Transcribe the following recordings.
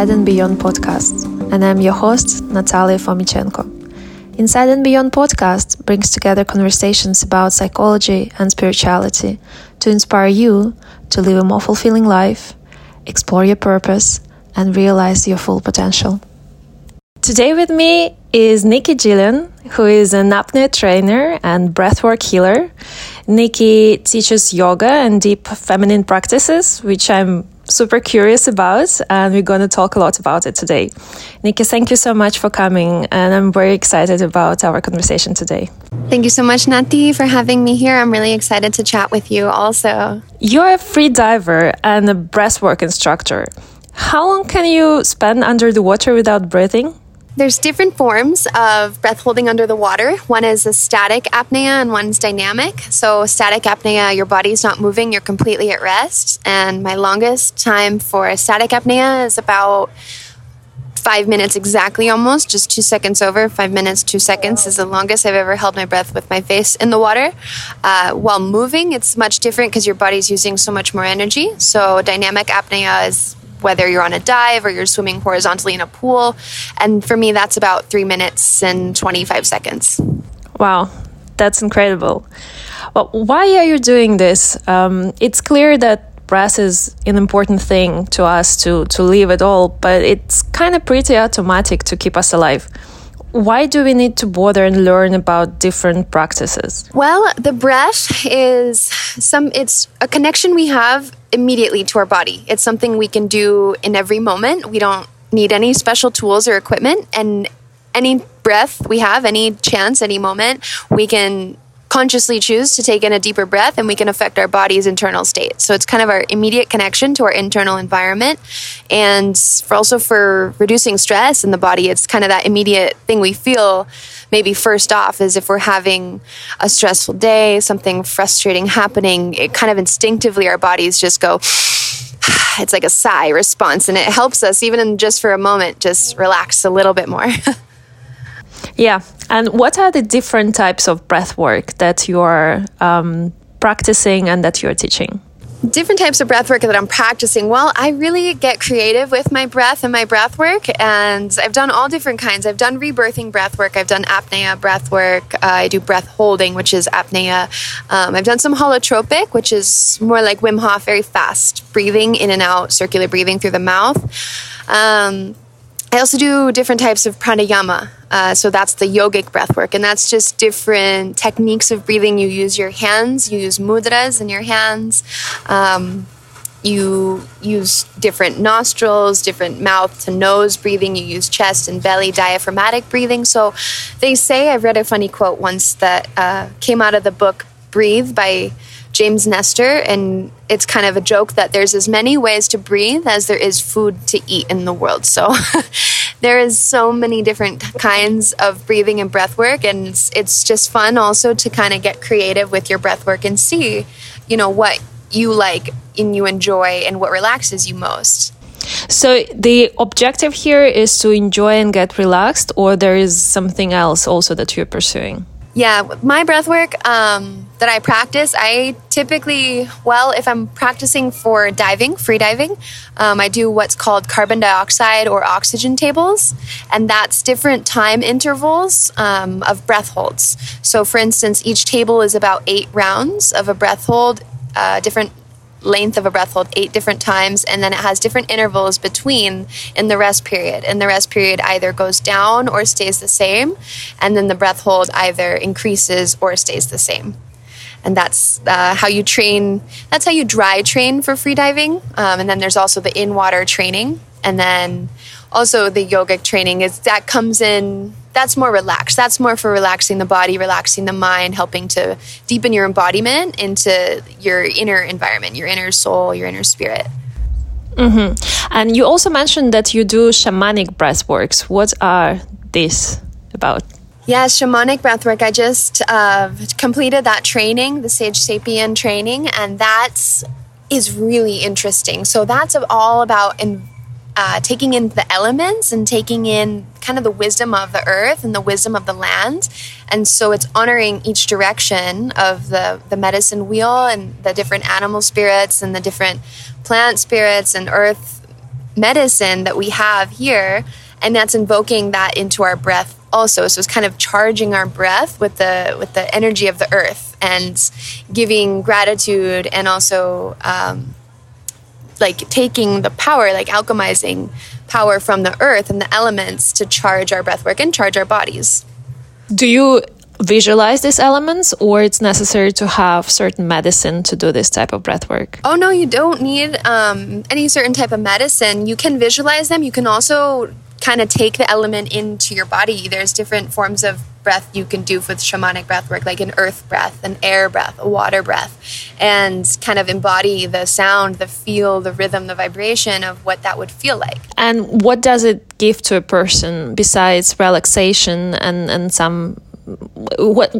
Inside and Beyond podcast. And I'm your host, Natalia Fomichenko. Inside and Beyond podcast brings together conversations about psychology and spirituality to inspire you to live a more fulfilling life, explore your purpose, and realize your full potential. Today with me is Nikki Jillian, who is an apnea trainer and breathwork healer. Nikki teaches yoga and deep feminine practices, which I'm super curious about, and we're going to talk a lot about it today. Nikki, thank you so much for coming, and I'm very excited about our conversation today. Thank you so much, Nati, for having me here. I'm really excited to chat with you also. You're a free diver and a breathwork instructor. How long can you spend under the water without breathing? There's different forms of breath holding under the water. One is a static apnea and one's dynamic. So, static apnea, your body's not moving, you're completely at rest. And my longest time for a static apnea is about five minutes exactly almost, just two seconds over. Five minutes, two seconds is the longest I've ever held my breath with my face in the water. Uh, while moving, it's much different because your body's using so much more energy. So, dynamic apnea is whether you're on a dive or you're swimming horizontally in a pool. And for me, that's about three minutes and 25 seconds. Wow, that's incredible. Well, why are you doing this? Um, it's clear that breath is an important thing to us to, to live at all, but it's kind of pretty automatic to keep us alive why do we need to bother and learn about different practices well the breath is some it's a connection we have immediately to our body. It's something we can do in every moment. We don't need any special tools or equipment. And any breath we have, any chance, any moment, we can consciously choose to take in a deeper breath and we can affect our body's internal state. So it's kind of our immediate connection to our internal environment. And for also for reducing stress in the body, it's kind of that immediate thing we feel maybe first off is if we're having a stressful day, something frustrating happening, it kind of instinctively our bodies just go it's like a sigh response and it helps us even just for a moment just relax a little bit more. Yeah. And what are the different types of breath work that you're um, practicing and that you're teaching? different types of breath work that I'm practicing. Well, I really get creative with my breath and my breath work, and I've done all different kinds. I've done rebirthing breath work, I've done apnea breath work, uh, I do breath holding, which is apnea. Um, I've done some holotropic, which is more like Wim Hof, very fast breathing in and out, circular breathing through the mouth. Um, I also do different types of pranayama. Uh, so that's the yogic breath work. And that's just different techniques of breathing. You use your hands, you use mudras in your hands. Um, you use different nostrils, different mouth to nose breathing. You use chest and belly diaphragmatic breathing. So they say, I read a funny quote once that uh, came out of the book Breathe by James Nestor, and it's kind of a joke that there's as many ways to breathe as there is food to eat in the world. So there is so many different kinds of breathing and breath work, and it's, it's just fun also to kind of get creative with your breath work and see, you know, what you like and you enjoy and what relaxes you most. So the objective here is to enjoy and get relaxed, or there is something else also that you're pursuing? Yeah, my breath work um, that I practice, I typically, well, if I'm practicing for diving, free diving, um, I do what's called carbon dioxide or oxygen tables, and that's different time intervals um, of breath holds. So, for instance, each table is about eight rounds of a breath hold, uh, different length of a breath hold eight different times, and then it has different intervals between in the rest period. And the rest period either goes down or stays the same, and then the breath hold either increases or stays the same. And that's uh, how you train. That's how you dry train for freediving. Um, and then there's also the in water training, and then also the yogic training is that comes in that's more relaxed. That's more for relaxing the body, relaxing the mind, helping to deepen your embodiment into your inner environment, your inner soul, your inner spirit. Mm-hmm. And you also mentioned that you do shamanic breath works. What are these about? Yeah, shamanic breathwork. I just uh, completed that training, the Sage Sapien training, and that is really interesting. So that's all about in, uh, taking in the elements and taking in kind of the wisdom of the earth and the wisdom of the land. And so it's honoring each direction of the, the medicine wheel and the different animal spirits and the different plant spirits and earth medicine that we have here, and that's invoking that into our breath also. So it's kind of charging our breath with the with the energy of the earth and giving gratitude and also um, like taking the power, like alchemizing power from the earth and the elements to charge our breath work and charge our bodies. Do you visualize these elements or it's necessary to have certain medicine to do this type of breath work? Oh no you don't need um, any certain type of medicine. You can visualize them. You can also kind of take the element into your body. There's different forms of breath you can do with shamanic breath work like an earth breath an air breath a water breath and kind of embody the sound the feel the rhythm the vibration of what that would feel like. And what does it give to a person besides relaxation and and some what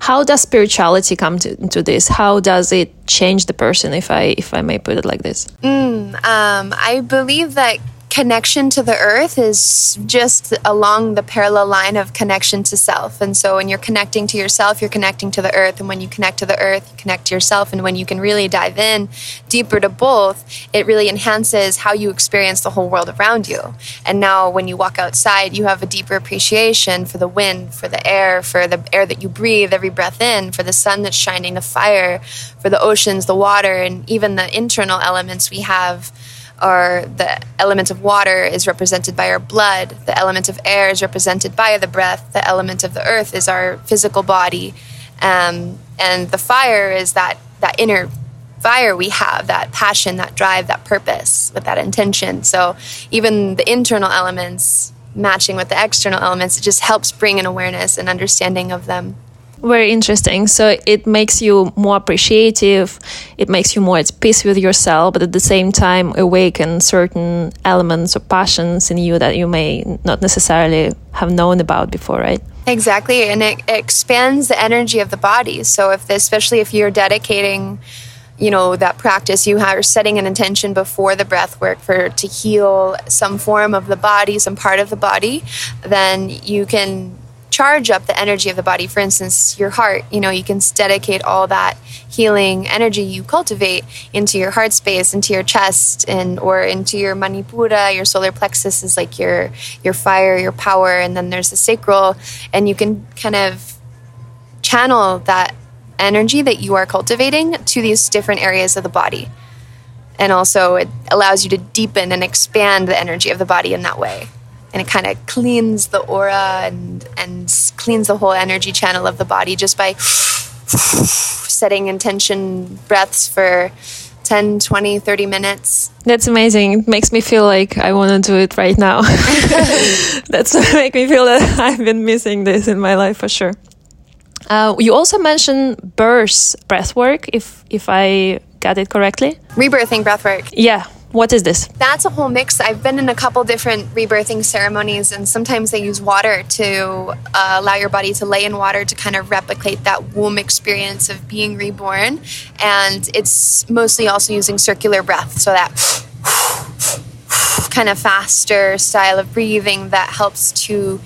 how does spirituality come to, into this? How does it change the person if i if i may put it like this? Mm, um, i believe that connection to the earth is just along the parallel line of connection to self. And so when you're connecting to yourself, you're connecting to the earth. And when you connect to the earth, you connect to yourself. And when you can really dive in deeper to both, it really enhances how you experience the whole world around you. And now when you walk outside, you have a deeper appreciation for the wind, for the air, for the air that you breathe every breath in, for the sun that's shining, the fire, for the oceans, the water, and even the internal elements we have or the element of water is represented by our blood, the element of air is represented by the breath, the element of the earth is our physical body, um, and the fire is that, that inner fire we have, that passion, that drive, that purpose, with that intention. So even the internal elements matching with the external elements, it just helps bring an awareness and understanding of them. Very interesting. So it makes you more appreciative, it makes you more at peace with yourself, but at the same time awaken certain elements or passions in you that you may not necessarily have known about before, right? Exactly, and it, expands the energy of the body. So if especially if you're dedicating you know that practice you are setting an intention before the breath work for to heal some form of the body some part of the body then you can charge up the energy of the body. For instance, your heart, you know, you can dedicate all that healing energy you cultivate into your heart space, into your chest, and or into your manipura. Your solar plexus is like your your fire, your power, and then there's the sacral, and you can kind of channel that energy that you are cultivating to these different areas of the body. And also, it allows you to deepen and expand the energy of the body in that way and it kind of cleans the aura and and cleans the whole energy channel of the body just by setting intention breaths for 10 20 30 minutes. That's amazing. It makes me feel like i want to do it right now. That's make me feel that i've been missing this in my life for sure. Uh, you also mentioned birth breath work if if i got it correctly? Rebirthing breath work yeah what is this? That's a whole mix. I've been in a couple different rebirthing ceremonies, and sometimes they use water to uh, allow your body to lay in water to kind of replicate that womb experience of being reborn. And it's mostly also using circular breath, so that kind of faster style of breathing that helps to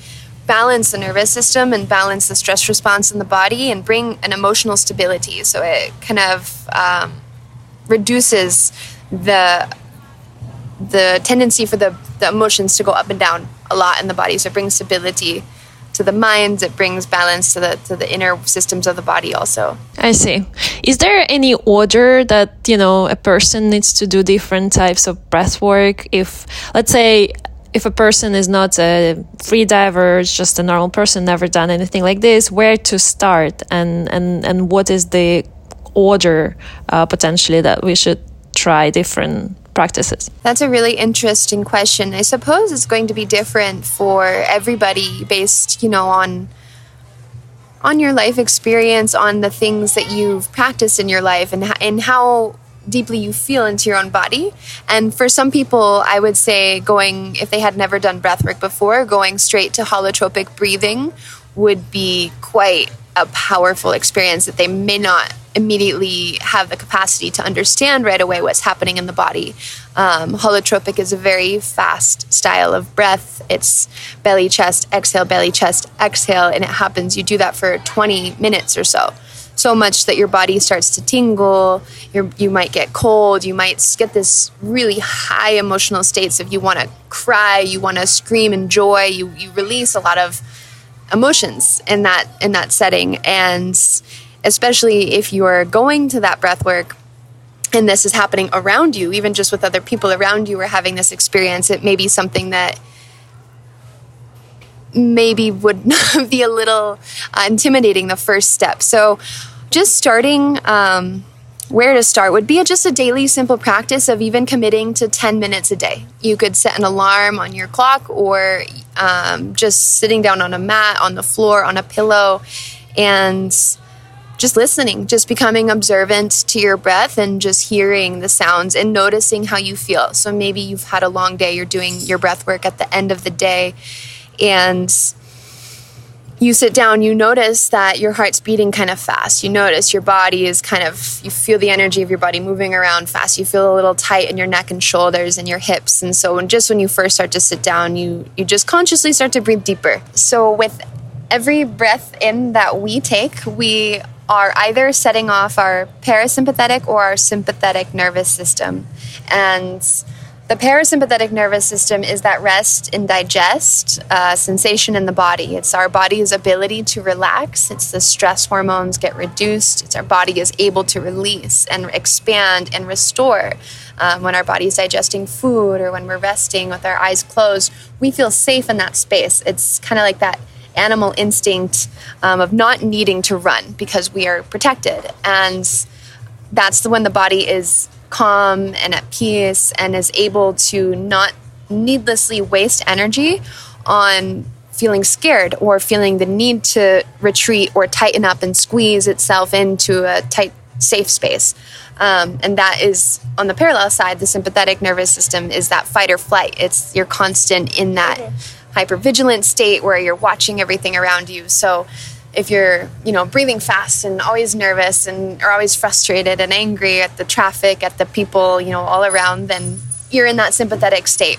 balance the nervous system and balance the stress response in the body and bring an emotional stability. So it kind of um, reduces the the tendency for the, the emotions to go up and down a lot in the body. So it brings stability to the mind, it brings balance to the to the inner systems of the body also. I see. Is there any order that, you know, a person needs to do different types of breath work? If let's say if a person is not a free diver, just a normal person, never done anything like this, where to start and and and what is the order uh, potentially that we should try different practices? That's a really interesting question. I suppose it's going to be different for everybody based, you know, on on your life experience, on the things that you've practiced in your life and and how deeply you feel into your own body. And for some people, I would say going if they had never done breath work before, going straight to holotropic breathing would be quite a powerful experience that they may not immediately have the capacity to understand right away what's happening in the body. Um, holotropic is a very fast style of breath. It's belly, chest, exhale, belly, chest, exhale, and it happens. You do that for 20 minutes or so. so much that your body starts to tingle. you you might get cold. You might get this really high emotional states if you want to cry, you want to scream in joy. You you release a lot of emotions in that in that setting, and especially if you're going to that breath work and this is happening around you, even just with other people around you are having this experience, it may be something that maybe would be a little uh, intimidating the first step. So, just starting um, where to start would be just a daily simple practice of even committing to 10 minutes a day. You could set an alarm on your clock or um, just sitting down on a mat, on the floor, on a pillow, and just listening, just becoming observant to your breath and just hearing the sounds and noticing how you feel. So maybe you've had a long day, you're doing your breath work at the end of the day, and you sit down, you notice that your heart's beating kind of fast. You notice your body is kind of, you feel the energy of your body moving around fast. You feel a little tight in your neck and shoulders and your hips. And so, when, just when you first start to sit down, you, you just consciously start to breathe deeper. So, with every breath in that we take, we are either setting off our parasympathetic or our sympathetic nervous system. And the parasympathetic nervous system is that rest and digest uh, sensation in the body. It's our body's ability to relax. It's the stress hormones get reduced. It's our body is able to release and expand and restore. Um, when our body is digesting food or when we're resting with our eyes closed, we feel safe in that space. It's kind of like that animal instinct um, of not needing to run because we are protected. And that's the when the body is calm and at peace and is able to not needlessly waste energy on feeling scared or feeling the need to retreat or tighten up and squeeze itself into a tight, safe space. Um, and that is on the parallel side, the sympathetic nervous system is that fight or flight. It's you're constant in that hypervigilant state where you're watching everything around you. So if you're, you know, breathing fast and always nervous and are always frustrated and angry at the traffic, at the people, you know, all around, then you're in that sympathetic state.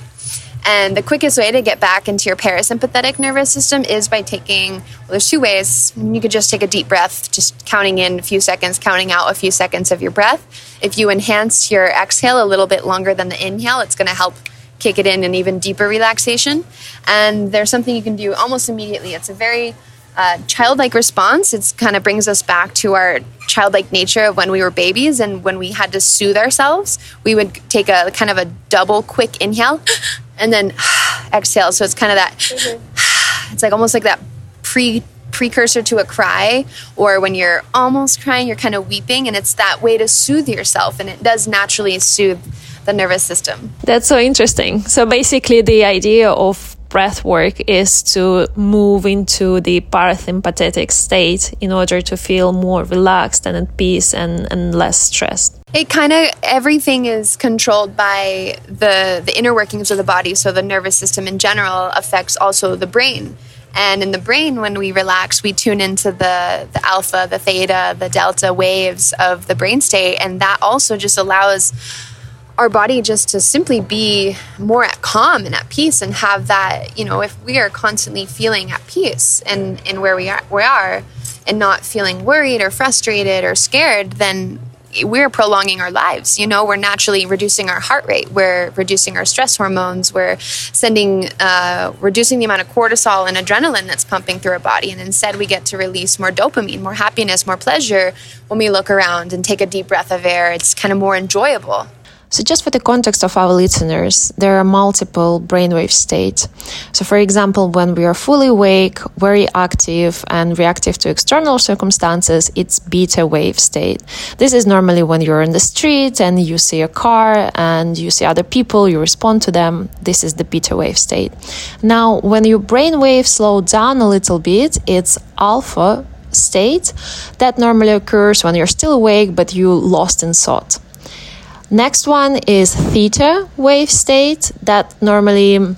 And the quickest way to get back into your parasympathetic nervous system is by taking, well, there's two ways. You could just take a deep breath, just counting in a few seconds, counting out a few seconds of your breath. If you enhance your exhale a little bit longer than the inhale, it's going to help kick it in an even deeper relaxation. And there's something you can do almost immediately. It's a very uh, childlike response. It kind of brings us back to our childlike nature of when we were babies and when we had to soothe ourselves. We would take a kind of a double quick inhale and then exhale. So it's kind of that, mm-hmm. it's like almost like that pre precursor to a cry or when you're almost crying you're kind of weeping and it's that way to soothe yourself and it does naturally soothe the nervous system. That's so interesting. So basically, the idea of breath work is to move into the parasympathetic state in order to feel more relaxed and at peace and, and less stressed. It kind of everything is controlled by the the inner workings of the body. So the nervous system in general affects also the brain. And in the brain, when we relax, we tune into the, the alpha, the theta, the delta waves of the brain state. And that also just allows our body just to simply be more at calm and at peace and have that you know if we are constantly feeling at peace and in where we are we are and not feeling worried or frustrated or scared then we're prolonging our lives. You know we're naturally reducing our heart rate. We're reducing our stress hormones. We're sending uh, reducing the amount of cortisol and adrenaline that's pumping through our body. And instead we get to release more dopamine more happiness more pleasure when we look around and take a deep breath of air. It's kind of more enjoyable so, just for the context of our listeners, there are multiple brainwave states. So, for example, when we are fully awake, very active, and reactive to external circumstances, it's beta wave state. This is normally when you're in the street and you see a car and you see other people, you respond to them. This is the beta wave state. Now, when your brainwave slow down a little bit, it's alpha state that normally occurs when you're still awake but you lost in thought. Next one is theta wave state that normally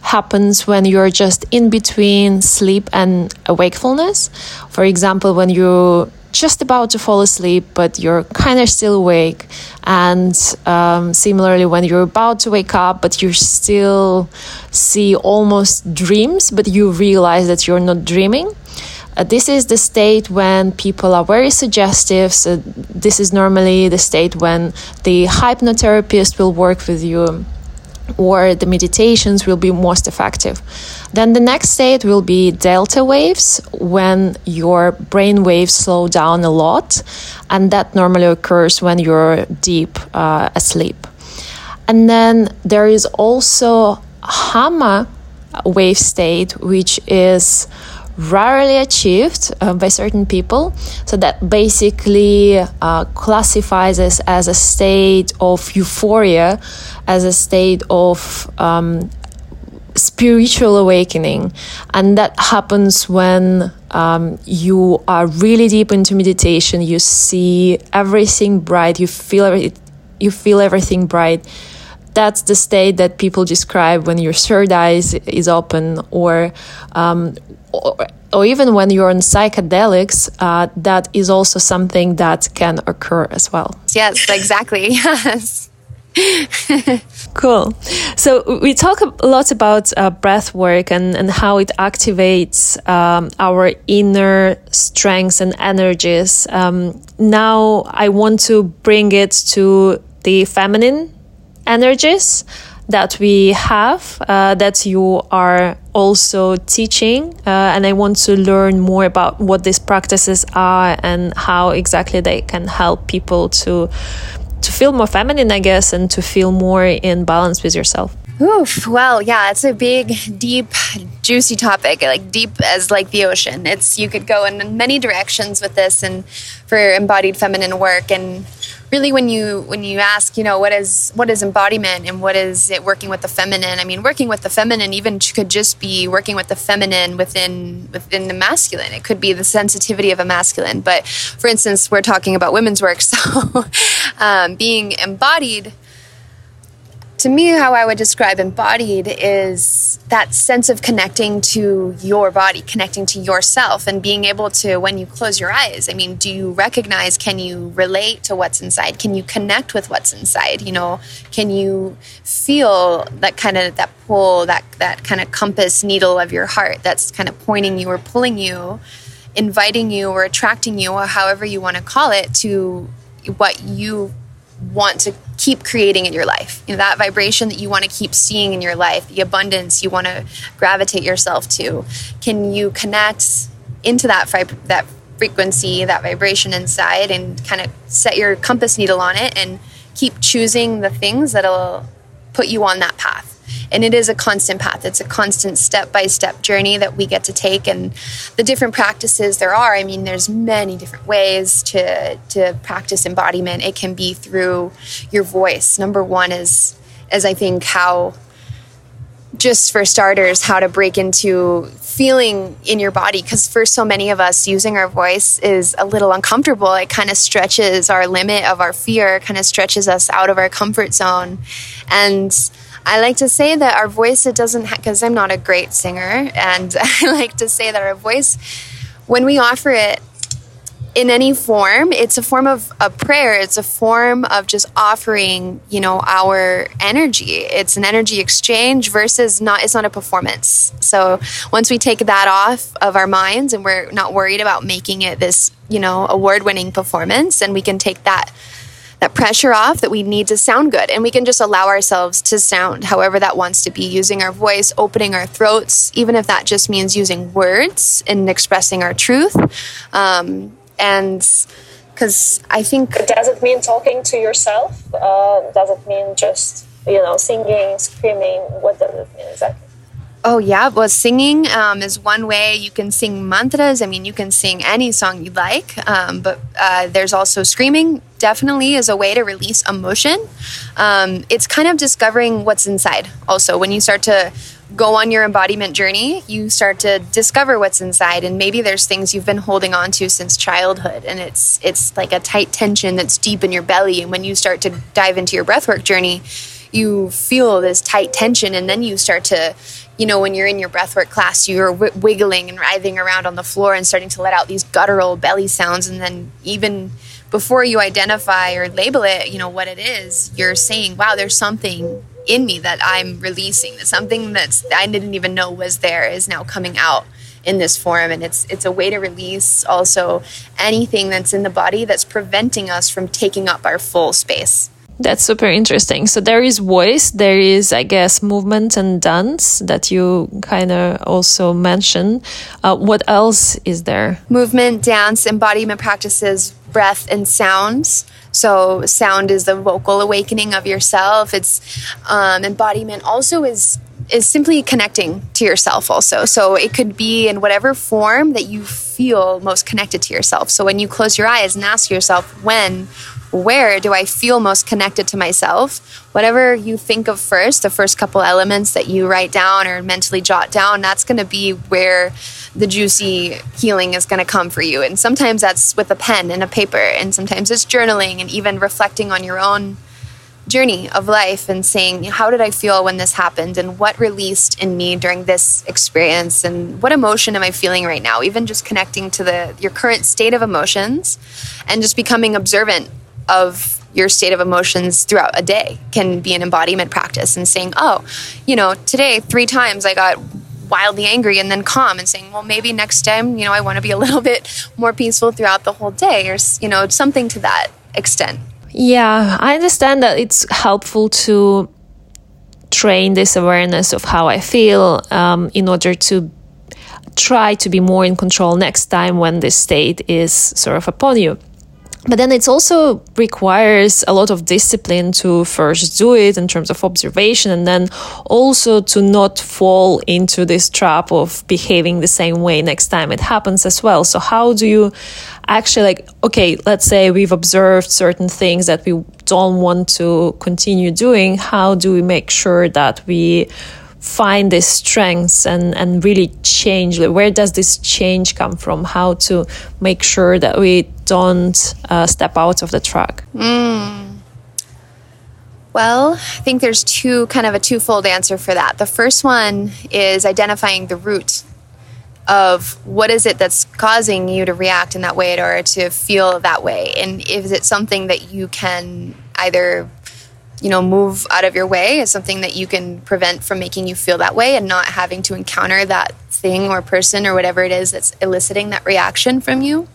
happens when you're just in between sleep and wakefulness. For example, when you're just about to fall asleep, but you're kind of still awake. And um, similarly, when you're about to wake up, but you still see almost dreams, but you realize that you're not dreaming. Uh, this is the state when people are very suggestive. So, this is normally the state when the hypnotherapist will work with you or the meditations will be most effective. Then the next state will be delta waves when your brain waves slow down a lot, and that normally occurs when you're deep uh, asleep. And then there is also gamma wave state, which is rarely achieved uh, by certain people. So that basically uh, classifies us as a state of euphoria, as a state of um, spiritual awakening. And that happens when um, you are really deep into meditation, you see everything bright, you feel, it, you feel everything bright that's the state that people describe when your third eye is, is open or, um, or, or even when you're on psychedelics uh, that is also something that can occur as well yes exactly yes cool. So we talk a lot about uh, breath work and, and how it activates um, our inner strengths and energies. Um, now I want to bring it to the feminine energies that we have uh, that you are also teaching uh, and i want to learn more about what these practices are and how exactly they can help people to to feel more feminine i guess and to feel more in balance with yourself Oof, well, yeah, it's a big, deep, juicy topic, like deep as like the ocean. It's you could go in many directions with this and for embodied feminine work and really when you when you ask you know what is what is embodiment and what is it working with the feminine? I mean working with the feminine even could just be working with the feminine within within the masculine. It could be the sensitivity of a masculine. But for instance we're talking about women's work. So um, being embodied to me, how I would describe embodied is that sense of connecting to your body, connecting to yourself, and being able to, when you close your eyes, I mean, do you recognize, can you relate to what's inside? Can you connect with what's inside? You know, can you feel that kind of, that pull, that, that kind of compass needle of your heart that's kind of pointing you or pulling you, inviting you or attracting you, or however you want to call it, to what you want to keep creating in your life. You know, that vibration that you want to keep seeing in your life, the abundance you want to gravitate yourself to. Can you connect into that that frequency, that vibration inside and kind of set your compass needle on it and keep choosing the things that'll put you on that path and it is a constant path. It's a constant step by step journey that we get to take. And the different practices there are i mean there's many different ways to to practice embodiment. It can be through your voice. Number one is is i think how just for starters how to break into feeling in your body. Because for so many of us using our voice is a little uncomfortable. It kind of stretches our limit of our fear kind of stretches us out of our comfort zone. And I like to say that our voice, it doesn't, because I'm not a great singer, and I like to say that our voice, when we offer it in any form, it's a form of a prayer. It's a form of just offering, you know, our energy. It's an energy exchange versus not, it's not a performance. So once we take that off of our minds and we're not worried about making it this, you know, award winning performance, and we can take that that pressure off that we need to sound good. And we can just allow ourselves to sound however that wants to be using our voice opening our throats even if that just means using words and expressing our truth. Um, and because i think does it mean talking to yourself? Uh, does it mean just you know singing screaming? What does it mean exactly Oh, yeah. Well, singing um, is one way. You can sing mantras. I mean, you can sing any song you like. Um, but uh, there's also screaming, definitely, is a way to release emotion. Um, it's kind of discovering what's inside. Also, when you start to go on your embodiment journey, you start to discover what's inside. And maybe there's things you've been holding on to since childhood. And it's, it's like a tight tension that's deep in your belly. And when you start to dive into your breathwork journey, you feel this tight tension. And then you start to you know, when you're in your breathwork class, you're w- wiggling and writhing around on the floor and starting to let out these guttural belly sounds. And then, even before you identify or label it, you know, what it is, you're saying, wow, there's something in me that I'm releasing. That something that's I didn't even know was there is now coming out. in this form and it's it's a way to release also anything that's in the body that's preventing us from taking up our full space that's super interesting. So there is voice, there is, I guess, movement and dance that you kind of also mentioned. Uh, what else is there? Movement, dance, embodiment practices, breath, and sounds. So sound is the vocal awakening of yourself. It's um, embodiment also is is simply connecting to yourself also. So it could be in whatever form that you feel most connected to yourself. So when you close your eyes and ask yourself when where do I feel most connected to myself? Whatever you think of first, the first couple elements that you write down or mentally jot down, that's going to be where the juicy healing is going to come for you. And sometimes that's with a pen and a paper, and sometimes it's journaling and even reflecting on your own journey of life and saying, How did I feel when this happened? And what released in me during this experience? And what emotion am I feeling right now? Even just connecting to the your current state of emotions and just becoming observant of your state of emotions throughout a day can be an embodiment practice and saying, oh, you know, today three times I got wildly angry and then calm and saying, well, maybe next time, you know, I want to be a little bit more peaceful throughout the whole day or, you know, something to that extent. Yeah, I understand that it's helpful to train this awareness of how I feel um, in order to try to be more in control next time when this state is sort of upon you but then it also requires a lot of discipline to first do it in terms of observation and then also to not fall into this trap of behaving the same way next time it happens as well. So how do you actually like okay let's say we've observed certain things that we don't want to continue doing how do we make sure that we find these strengths and, and really change where does this change come from? How to make sure that we don't uh, step out of the track mm. well i think there's two kind of a twofold answer for that. The first one is identifying the root of what is it that's causing you to react in that way or to feel that way. And is it something that you can either you know, move out of your way is something that you can prevent from making you feel that way and not having to encounter that thing or person or whatever it is that's eliciting that reaction from you.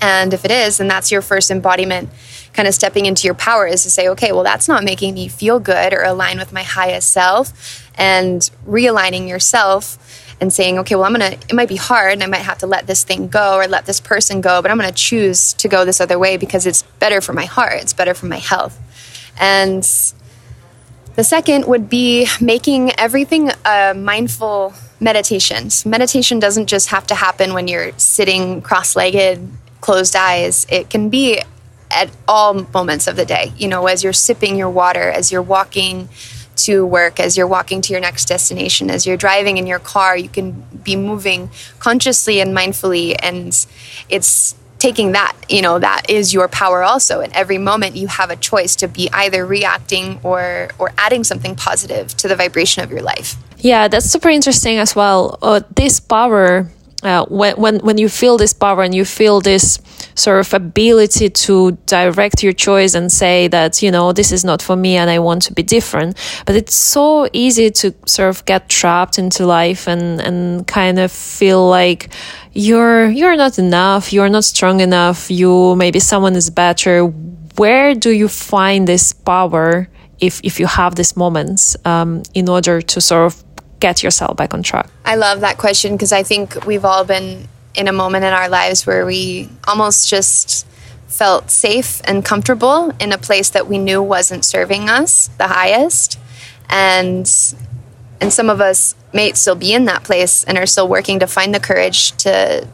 And if it is, then that's your first embodiment kind of stepping into your power is to say, okay, well, that's not making me feel good or align with my highest self. And realigning yourself and saying, okay, well, I'm going to, it might be hard and I might have to let this thing go or let this person go, but I'm going to choose to go this other way because it's better for my heart, it's better for my health. And the second would be making everything a mindful meditation. So meditation doesn't just have to happen when you're sitting cross legged, closed eyes. It can be at all moments of the day. You know, as you're sipping your water, as you're walking to work, as you're walking to your next destination, as you're driving in your car, you can be moving consciously and mindfully. And it's taking that, you know, that is your power also. And every moment you have a choice to be either reacting or or adding something positive to the vibration of your life. Yeah, that's super interesting as well. Uh, this power uh, when, when when you feel this power and you feel this sort of ability to direct your choice and say that you know this is not for me and I want to be different but it's so easy to sort of get trapped into life and and kind of feel like you're you're not enough you're not strong enough you maybe someone is better. Where do you find this power if if you have these moments um, in order to sort of get yourself back on track? I love that question because I think we've all been in a moment in our lives where we almost just felt safe and comfortable in a place that we knew wasn't serving us the highest. And and some of us may still be in that place and are still working to find the courage to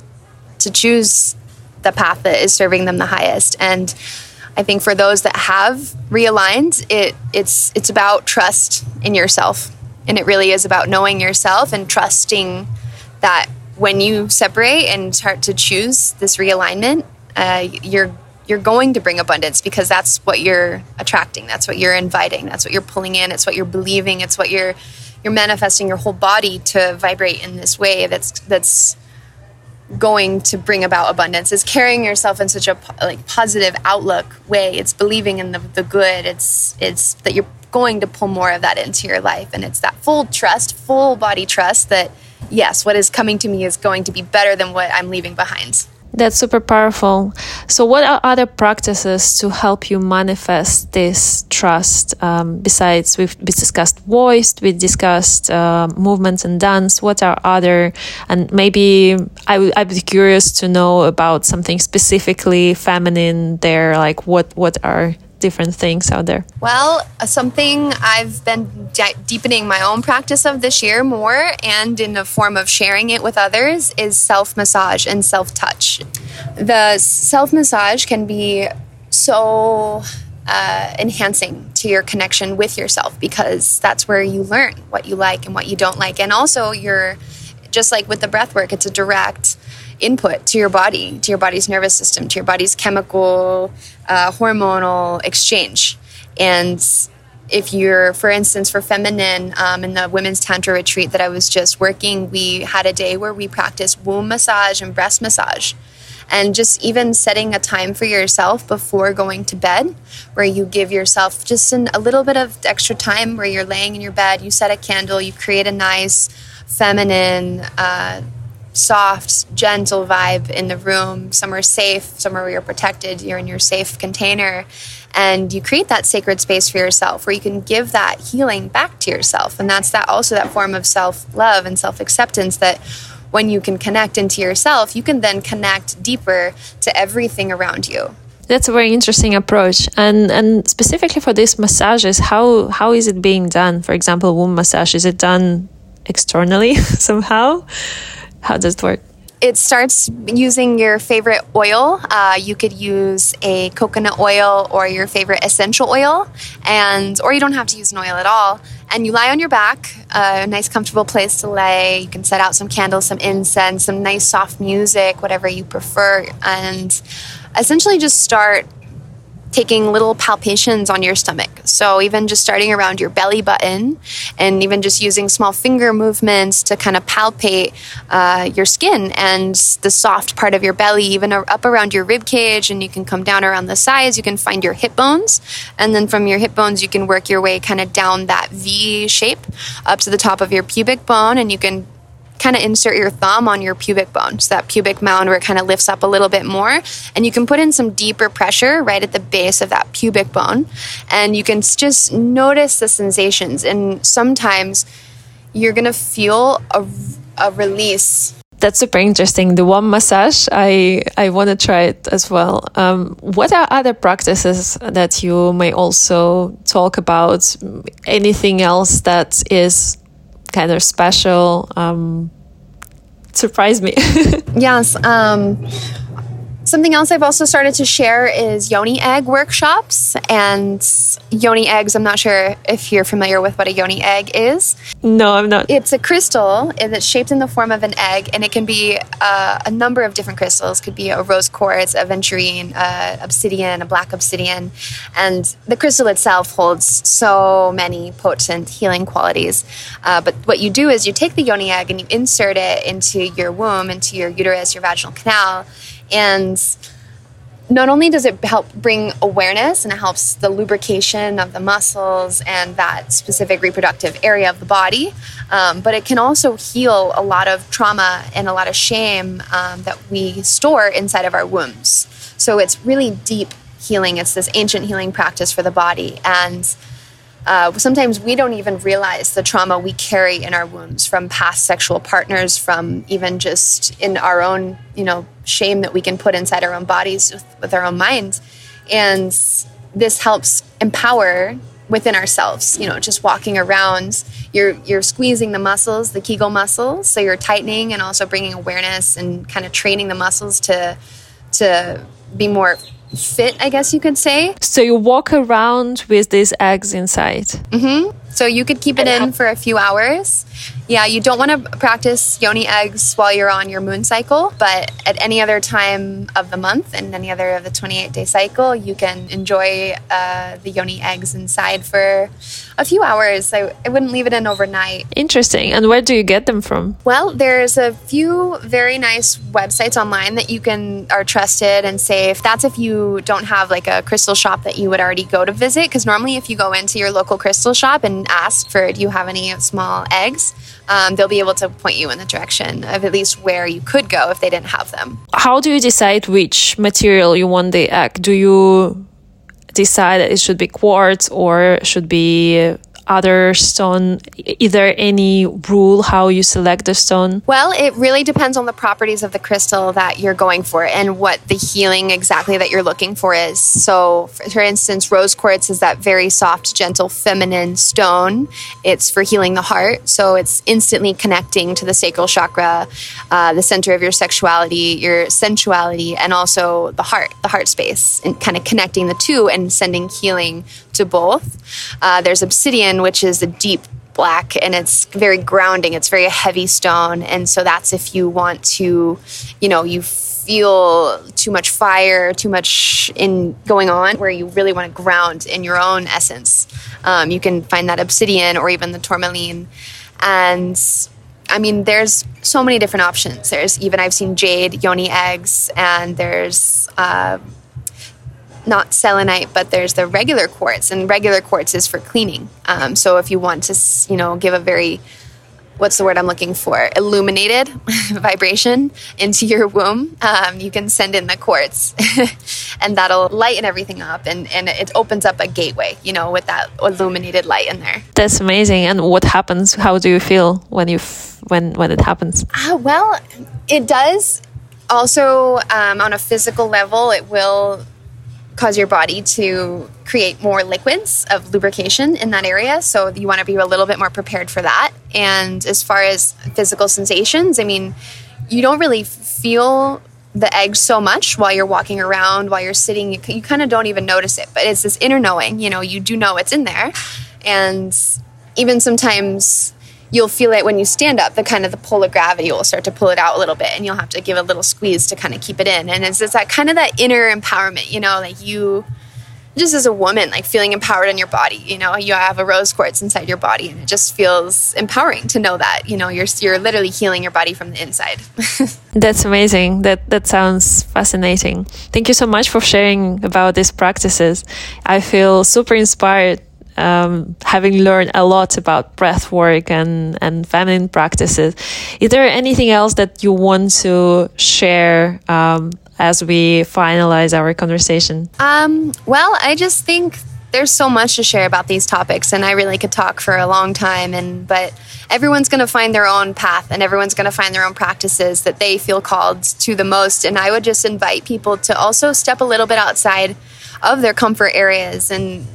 to choose the path that is serving them the highest. And I think for those that have realigned it it's it's about trust in yourself and it really is about knowing yourself and trusting that when you separate and start to choose this realignment, uh, you're you're going to bring abundance because that's what you're attracting. That's what you're inviting. That's what you're pulling in. It's what you're believing. It's what you're you're manifesting your whole body to vibrate in this way. That's that's going to bring about abundance. Is carrying yourself in such a like positive outlook way. It's believing in the, the good. It's it's that you're going to pull more of that into your life. And it's that full trust, full body trust that yes, what is coming to me is going to be better than what I'm leaving behind. That's super powerful. So, what are other practices to help you manifest this trust? Um, besides, we've, we discussed voice, we discussed uh, movements and dance. What are other? And maybe I w- I'd be curious to know about something specifically feminine there. Like, what what are different things out there? Well, uh, something I've been deepening my own practice of this year more and in the form of sharing it with others is self massage and self touch. The self massage can be so uh, enhancing to your connection with yourself because that's where you learn what you like and what you don't like. And also, you're just like with the breath work, it's a direct input to your body, to your body's nervous system, to your body's chemical, uh, hormonal exchange. And if you're, for instance, for feminine um, in the women's tantra retreat that I was just working, we had a day where we practiced womb massage and breast massage. And just even setting a time for yourself before going to bed, where you give yourself just an, a little bit of extra time where you're laying in your bed, you set a candle, you create a nice feminine uh, soft, gentle vibe in the room, somewhere safe, somewhere where you're protected, you're in your safe container. And you create that sacred space for yourself where you can give that healing back to yourself. And that's that also that form of self love and self acceptance that when you can connect into yourself, you can then connect deeper to everything around you. That's a very interesting approach. And and specifically for these massages, how how is it being done? For example, womb massage, is it done externally somehow? How does it work? It starts using your favorite oil. Uh, you could use a coconut oil or your favorite essential oil, and or you don't have to use an oil at all. And you lie on your back, a nice comfortable place to lay. You can set out some candles, some incense, some nice soft music, whatever you prefer, and essentially just start taking little palpations on your stomach. So, even just starting around your belly button and even just using small finger movements to kind of palpate uh, your skin and the soft part of your belly, even up around your rib cage, and you can come down around the sides. You can find your hip bones, and then from your hip bones, you can work your way kind of down that V shape up to the top of your pubic bone, and you can kind of insert your thumb on your pubic bone, so that pubic mound where it kind of lifts up a little bit more. And you can put in some deeper pressure right at the base of that pubic bone. And you can just notice the sensations. And sometimes you're going to feel a, a release that's super interesting. The womb massage, I I want to try it as well. Um, what are other practices that you may also talk about? Anything else that is kind of special um, surprised me. yes. Um, Something else I've also started to share is yoni egg workshops. And yoni eggs, I'm not sure if you're familiar with what a yoni egg is. No, I'm not. It's a crystal that's shaped in the form of an egg, and it can be uh, a number of different crystals. It could be a rose quartz, a aventurine, uh, obsidian, a black obsidian. And the crystal itself holds so many potent healing qualities. Uh, but what you do is you take the yoni egg and you insert it into your womb, into your uterus, your vaginal canal and not only does it help bring awareness and it helps the lubrication of the muscles and that specific reproductive area of the body, um, but it can also heal a lot of trauma and a lot of shame um, that we store inside of our wombs. So it's really deep healing. It's this ancient healing practice for the body. And uh, sometimes we don't even realize the trauma we carry in our wounds from past sexual partners, from even just in our own, you know, shame that we can put inside our own bodies with, with our own minds. And this helps empower within ourselves you know just walking around you're you're squeezing the muscles the kegel muscles so you're tightening and also bringing awareness and kind of training the muscles to to be more fit, I guess you could say. So you walk around with these eggs inside. Mm-hmm. So you could keep it in for a few hours. Yeah, you don't want to practice yoni eggs while you're on your moon cycle, but at any other time of the month and any other of the 28 day cycle, you can enjoy uh, the yoni eggs inside for a few hours. I, I wouldn't leave it in overnight. Interesting. And where do you get them from? Well, there's a few very nice websites online that you can are trusted and safe. That's if you don't have like a crystal shop that you would already go to visit. Because normally, if you go into your local crystal shop and ask for, do you have any small eggs? Um, they'll be able to point you in the direction of at least where you could go if they didn't have them. How do you decide which material you want the egg? Do you decide it should be quartz or should be other stone? Is there any rule how you select the stone? Well, it really depends on the properties of the crystal that you're going for and what the healing exactly that you're looking for is. So, for instance, rose quartz is that very soft, gentle, feminine stone. It's for healing the heart. So, it's instantly connecting to the sacral chakra, uh, the center of your sexuality, your sensuality, and also the heart, the heart space, and kind of connecting the two and sending healing to both. Uh, there's obsidian, which is a deep black and it's very grounding. It's very heavy stone. And so that's if you want to, you know, you feel too much fire, too much in going on, where you really want to ground in your own essence. Um, you can find that obsidian or even the tourmaline. And I mean, there's so many different options. There's even I've seen jade, yoni eggs, and there's uh, not selenite, but there's the regular quartz, and regular quartz is for cleaning. Um, so if you want to, you know, give a very what's the word I'm looking for? Illuminated vibration into your womb. Um, you can send in the quartz, and that'll lighten everything up, and and it opens up a gateway, you know, with that illuminated light in there. That's amazing. And what happens? How do you feel when you f- when when it happens? Uh, well, it does. Also, um, on a physical level, it will cause your body to create more liquids of lubrication in that area. So you want to be a little bit more prepared for that. And as far as physical sensations, I mean, you don't really feel the eggs so much while you're walking around, while you're sitting. You, you kind of don't even notice it, but it's this inner knowing. You know, you do know it's in there. And even sometimes you'll feel it when you stand up the kind of the pull of gravity will start to pull it out a little bit and you'll have to give a little squeeze to kind of keep it in. And it's, it's that kind of that inner empowerment you know like you just as a woman like feeling empowered in your body you know you have a rose quartz inside your body and it just feels empowering to know that you know you're you're literally healing your body from the inside. That's amazing. That that sounds fascinating. Thank you so much for sharing about these practices. I feel super inspired um, having learned a lot about breath work and, and feminine practices, is there anything else that you want to share um, as we finalize our conversation? Um, well, I just think there's so much to share about these topics, and I really could talk for a long time. And but everyone's going to find their own path, and everyone's going to find their own practices that they feel called to the most. And I would just invite people to also step a little bit outside of their comfort areas and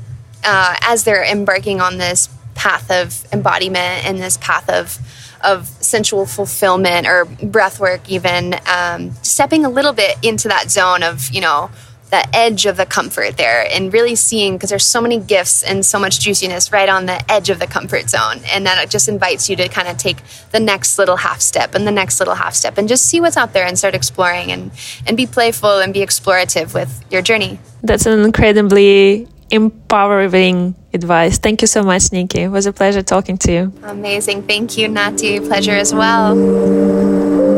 uh, as they're embarking on this path of embodiment and this path of of sensual fulfillment or breath work even um, stepping a little bit into that zone of you know the edge of the comfort there and really seeing because there's so many gifts and so much juiciness right on the edge of the comfort zone. And then it just invites you to kind of take the next little half step and the next little half step and just see what's out there and start exploring and and be playful and be explorative with your journey. That's an incredibly empowering advice. Thank you so much, Nikki. It was a pleasure talking to you. Amazing. Thank you, Nati. Pleasure as well.